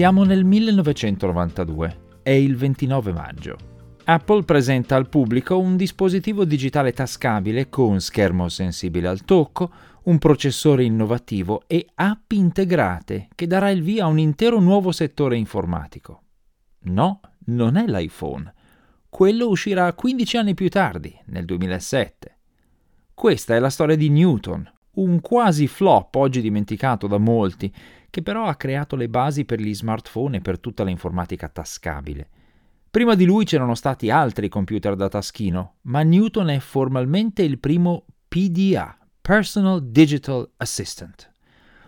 Siamo nel 1992, è il 29 maggio. Apple presenta al pubblico un dispositivo digitale tascabile con schermo sensibile al tocco, un processore innovativo e app integrate che darà il via a un intero nuovo settore informatico. No, non è l'iPhone. Quello uscirà 15 anni più tardi, nel 2007. Questa è la storia di Newton, un quasi flop oggi dimenticato da molti, che però ha creato le basi per gli smartphone e per tutta l'informatica tascabile. Prima di lui c'erano stati altri computer da taschino, ma Newton è formalmente il primo PDA, Personal Digital Assistant.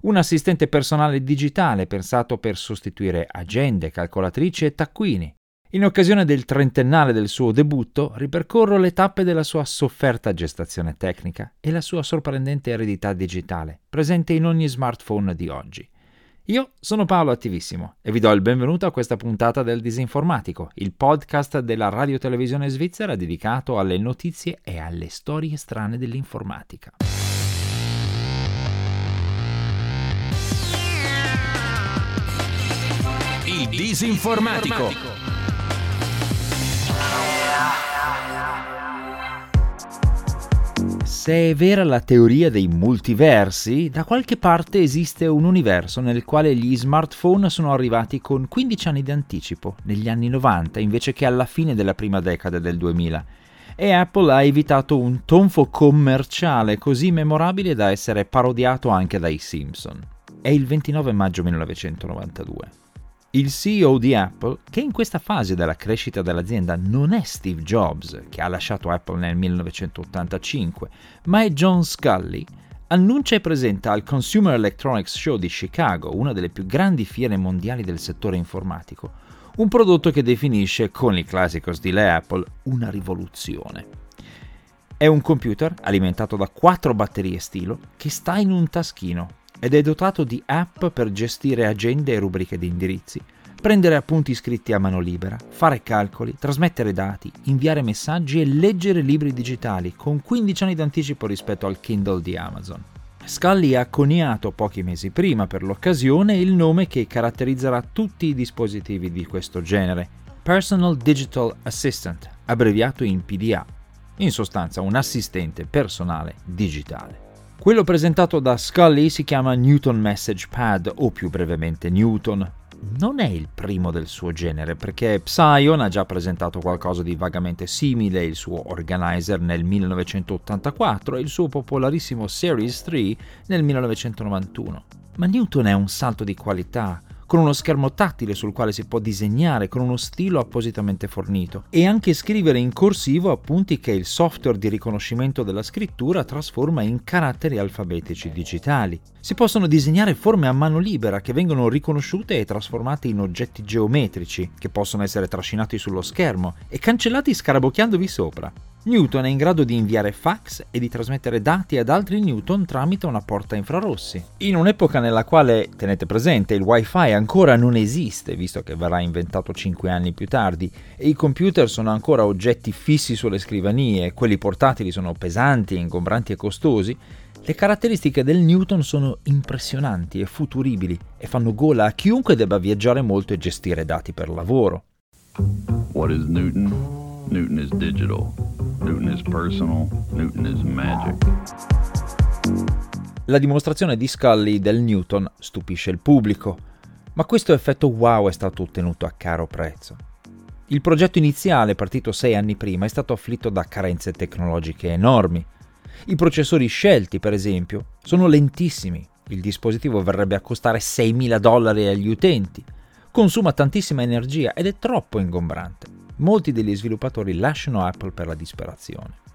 Un assistente personale digitale pensato per sostituire agende, calcolatrici e taccuini. In occasione del trentennale del suo debutto, ripercorro le tappe della sua sofferta gestazione tecnica e la sua sorprendente eredità digitale, presente in ogni smartphone di oggi. Io sono Paolo Attivissimo e vi do il benvenuto a questa puntata del Disinformatico, il podcast della radio televisione svizzera dedicato alle notizie e alle storie strane dell'informatica. Il Disinformatico. Se è vera la teoria dei multiversi, da qualche parte esiste un universo nel quale gli smartphone sono arrivati con 15 anni di anticipo, negli anni 90, invece che alla fine della prima decade del 2000. E Apple ha evitato un tonfo commerciale così memorabile da essere parodiato anche dai Simpson. È il 29 maggio 1992. Il CEO di Apple, che in questa fase della crescita dell'azienda non è Steve Jobs, che ha lasciato Apple nel 1985, ma è John Scully, annuncia e presenta al Consumer Electronics Show di Chicago, una delle più grandi fiere mondiali del settore informatico, un prodotto che definisce, con il classico stile Apple, una rivoluzione. È un computer alimentato da quattro batterie stilo che sta in un taschino ed è dotato di app per gestire agende e rubriche di indirizzi, prendere appunti scritti a mano libera, fare calcoli, trasmettere dati, inviare messaggi e leggere libri digitali con 15 anni d'anticipo rispetto al Kindle di Amazon. Scully ha coniato pochi mesi prima per l'occasione il nome che caratterizzerà tutti i dispositivi di questo genere, Personal Digital Assistant, abbreviato in PDA, in sostanza un assistente personale digitale. Quello presentato da Scully si chiama Newton Message Pad o più brevemente Newton. Non è il primo del suo genere perché Psion ha già presentato qualcosa di vagamente simile, il suo Organizer nel 1984 e il suo popolarissimo Series 3 nel 1991. Ma Newton è un salto di qualità, con uno schermo tattile sul quale si può disegnare con uno stilo appositamente fornito e anche scrivere in corsivo appunti che il software di riconoscimento della scrittura trasforma in caratteri alfabetici digitali. Si possono disegnare forme a mano libera che vengono riconosciute e trasformate in oggetti geometrici che possono essere trascinati sullo schermo e cancellati scarabocchiandovi sopra. Newton è in grado di inviare fax e di trasmettere dati ad altri Newton tramite una porta infrarossi. In un'epoca nella quale, tenete presente, il wifi ancora non esiste, visto che verrà inventato 5 anni più tardi, e i computer sono ancora oggetti fissi sulle scrivanie, quelli portatili sono pesanti, ingombranti e costosi, le caratteristiche del Newton sono impressionanti e futuribili e fanno gola a chiunque debba viaggiare molto e gestire dati per lavoro. What is Newton? Newton is digital. Newton is personal. Newton is magic. La dimostrazione di Scully del Newton stupisce il pubblico, ma questo effetto wow è stato ottenuto a caro prezzo. Il progetto iniziale, partito sei anni prima, è stato afflitto da carenze tecnologiche enormi. I processori scelti, per esempio, sono lentissimi. Il dispositivo verrebbe a costare 6.000 dollari agli utenti. Consuma tantissima energia ed è troppo ingombrante molti degli sviluppatori lasciano Apple per la disperazione.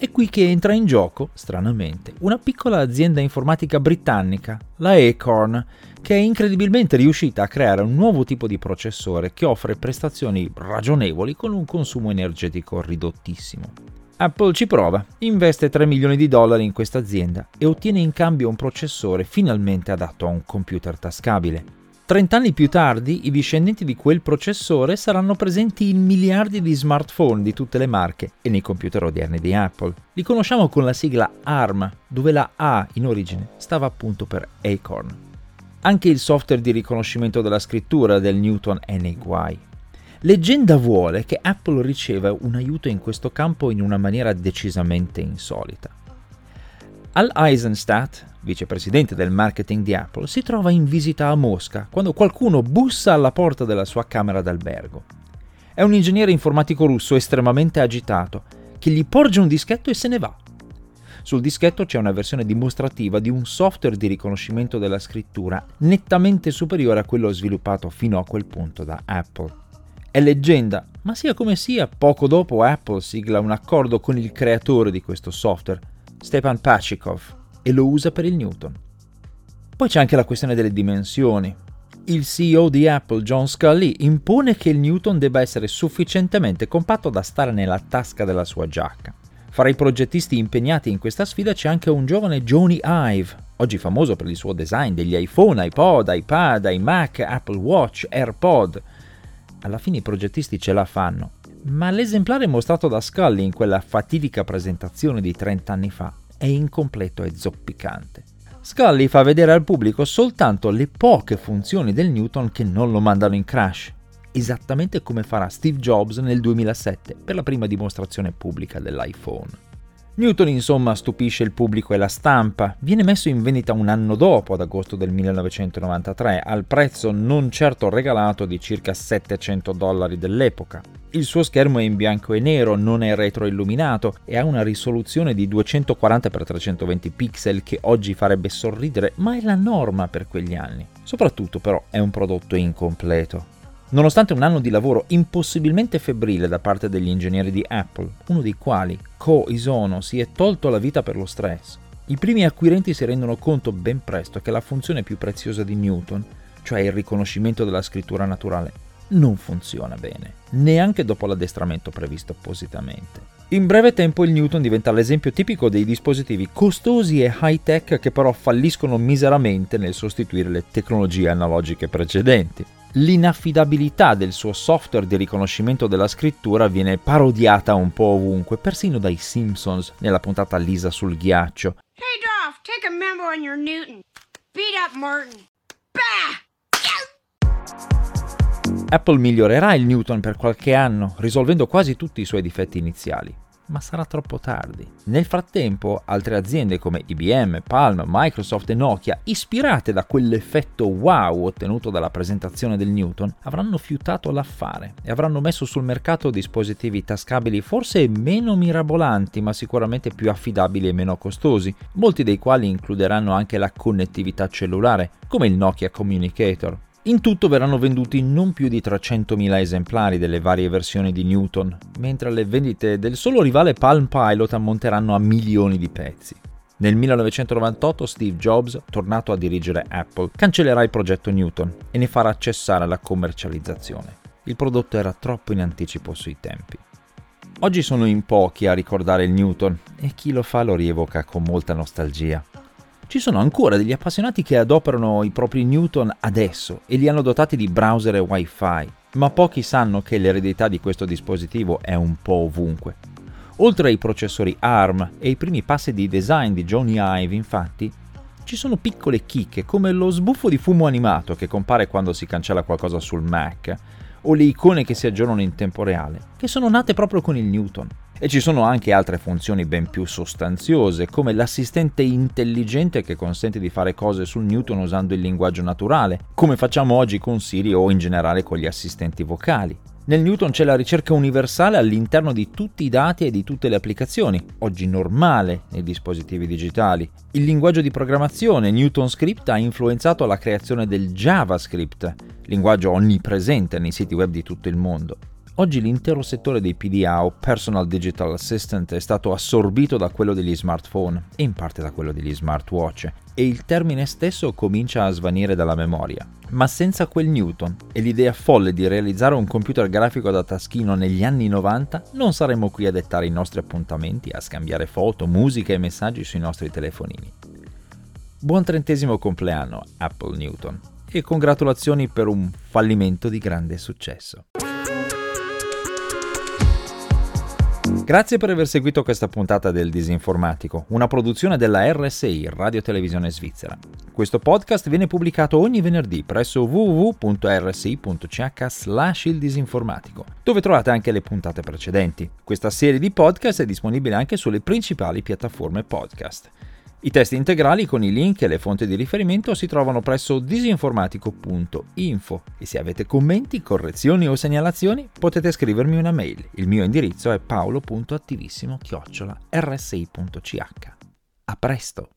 È qui che entra in gioco, stranamente, una piccola azienda informatica britannica, la Acorn, che è incredibilmente riuscita a creare un nuovo tipo di processore che offre prestazioni ragionevoli con un consumo energetico ridottissimo. Apple ci prova, investe 3 milioni di dollari in questa azienda e ottiene in cambio un processore finalmente adatto a un computer tascabile. Trent'anni più tardi i discendenti di quel processore saranno presenti in miliardi di smartphone di tutte le marche e nei computer odierni di Apple. Li conosciamo con la sigla ARM, dove la A in origine stava appunto per Acorn. Anche il software di riconoscimento della scrittura del Newton è nei guai. Leggenda vuole che Apple riceva un aiuto in questo campo in una maniera decisamente insolita. Al Eisenstadt, vicepresidente del marketing di Apple, si trova in visita a Mosca quando qualcuno bussa alla porta della sua camera d'albergo. È un ingegnere informatico russo estremamente agitato che gli porge un dischetto e se ne va. Sul dischetto c'è una versione dimostrativa di un software di riconoscimento della scrittura nettamente superiore a quello sviluppato fino a quel punto da Apple. È leggenda, ma sia come sia, poco dopo Apple sigla un accordo con il creatore di questo software, Stepan Pachikov, e lo usa per il Newton. Poi c'è anche la questione delle dimensioni il CEO di Apple, John Scully, impone che il Newton debba essere sufficientemente compatto da stare nella tasca della sua giacca. Fra i progettisti impegnati in questa sfida c'è anche un giovane Johnny Ive, oggi famoso per il suo design degli iPhone, iPod, iPad, iMac, Apple Watch, AirPod. Alla fine i progettisti ce la fanno, ma l'esemplare mostrato da Scully in quella fatidica presentazione di 30 anni fa è incompleto e zoppicante. Scully fa vedere al pubblico soltanto le poche funzioni del Newton che non lo mandano in crash, esattamente come farà Steve Jobs nel 2007 per la prima dimostrazione pubblica dell'iPhone. Newton insomma stupisce il pubblico e la stampa, viene messo in vendita un anno dopo, ad agosto del 1993, al prezzo non certo regalato di circa 700 dollari dell'epoca. Il suo schermo è in bianco e nero, non è retroilluminato e ha una risoluzione di 240x320 pixel che oggi farebbe sorridere, ma è la norma per quegli anni. Soprattutto però è un prodotto incompleto. Nonostante un anno di lavoro impossibilmente febbrile da parte degli ingegneri di Apple, uno dei quali, Ko Isono, si è tolto la vita per lo stress, i primi acquirenti si rendono conto ben presto che la funzione più preziosa di Newton, cioè il riconoscimento della scrittura naturale, non funziona bene, neanche dopo l'addestramento previsto appositamente. In breve tempo il Newton diventa l'esempio tipico dei dispositivi costosi e high-tech che però falliscono miseramente nel sostituire le tecnologie analogiche precedenti. L'inaffidabilità del suo software di riconoscimento della scrittura viene parodiata un po' ovunque, persino dai Simpsons nella puntata Lisa sul ghiaccio. Hey Dolph, take a memo on your Newton. Beat up Martin. Bah! Apple migliorerà il Newton per qualche anno, risolvendo quasi tutti i suoi difetti iniziali ma sarà troppo tardi. Nel frattempo, altre aziende come IBM, Palm, Microsoft e Nokia, ispirate da quell'effetto wow ottenuto dalla presentazione del Newton, avranno fiutato l'affare e avranno messo sul mercato dispositivi tascabili forse meno mirabolanti, ma sicuramente più affidabili e meno costosi, molti dei quali includeranno anche la connettività cellulare, come il Nokia Communicator, in tutto verranno venduti non più di 300.000 esemplari delle varie versioni di Newton, mentre le vendite del solo rivale Palm Pilot ammonteranno a milioni di pezzi. Nel 1998 Steve Jobs, tornato a dirigere Apple, cancellerà il progetto Newton e ne farà cessare la commercializzazione. Il prodotto era troppo in anticipo sui tempi. Oggi sono in pochi a ricordare il Newton e chi lo fa lo rievoca con molta nostalgia. Ci sono ancora degli appassionati che adoperano i propri Newton adesso e li hanno dotati di browser e wifi, ma pochi sanno che l'eredità di questo dispositivo è un po' ovunque. Oltre ai processori ARM e i primi passi di design di Johnny Ive, infatti, ci sono piccole chicche come lo sbuffo di fumo animato che compare quando si cancella qualcosa sul Mac, o le icone che si aggiornano in tempo reale, che sono nate proprio con il Newton. E ci sono anche altre funzioni ben più sostanziose, come l'assistente intelligente che consente di fare cose sul Newton usando il linguaggio naturale, come facciamo oggi con Siri o in generale con gli assistenti vocali. Nel Newton c'è la ricerca universale all'interno di tutti i dati e di tutte le applicazioni, oggi normale nei dispositivi digitali. Il linguaggio di programmazione Newton Script ha influenzato la creazione del JavaScript, linguaggio onnipresente nei siti web di tutto il mondo. Oggi l'intero settore dei PDA o Personal Digital Assistant è stato assorbito da quello degli smartphone e in parte da quello degli smartwatch e il termine stesso comincia a svanire dalla memoria. Ma senza quel Newton e l'idea folle di realizzare un computer grafico da taschino negli anni 90 non saremmo qui a dettare i nostri appuntamenti, a scambiare foto, musica e messaggi sui nostri telefonini. Buon trentesimo compleanno Apple Newton e congratulazioni per un fallimento di grande successo. Grazie per aver seguito questa puntata del Disinformatico, una produzione della RSI, Radio Televisione Svizzera. Questo podcast viene pubblicato ogni venerdì presso www.rsi.ch il disinformatico, dove trovate anche le puntate precedenti. Questa serie di podcast è disponibile anche sulle principali piattaforme podcast. I testi integrali con i link e le fonti di riferimento si trovano presso disinformatico.info e se avete commenti, correzioni o segnalazioni potete scrivermi una mail. Il mio indirizzo è paolo.attivissimo-rsi.ch. A presto!